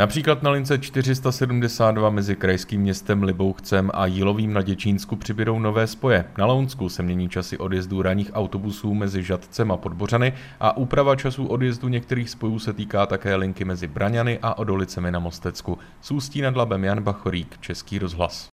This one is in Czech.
Například na lince 472 mezi krajským městem Libouchcem a Jílovým na Děčínsku přibydou nové spoje. Na Lounsku se mění časy odjezdu ranních autobusů mezi Žadcem a Podbořany a úprava časů odjezdu některých spojů se týká také linky mezi Braňany a Odolicemi na Mostecku. Sůstí nad Labem Jan Bachorík, Český rozhlas.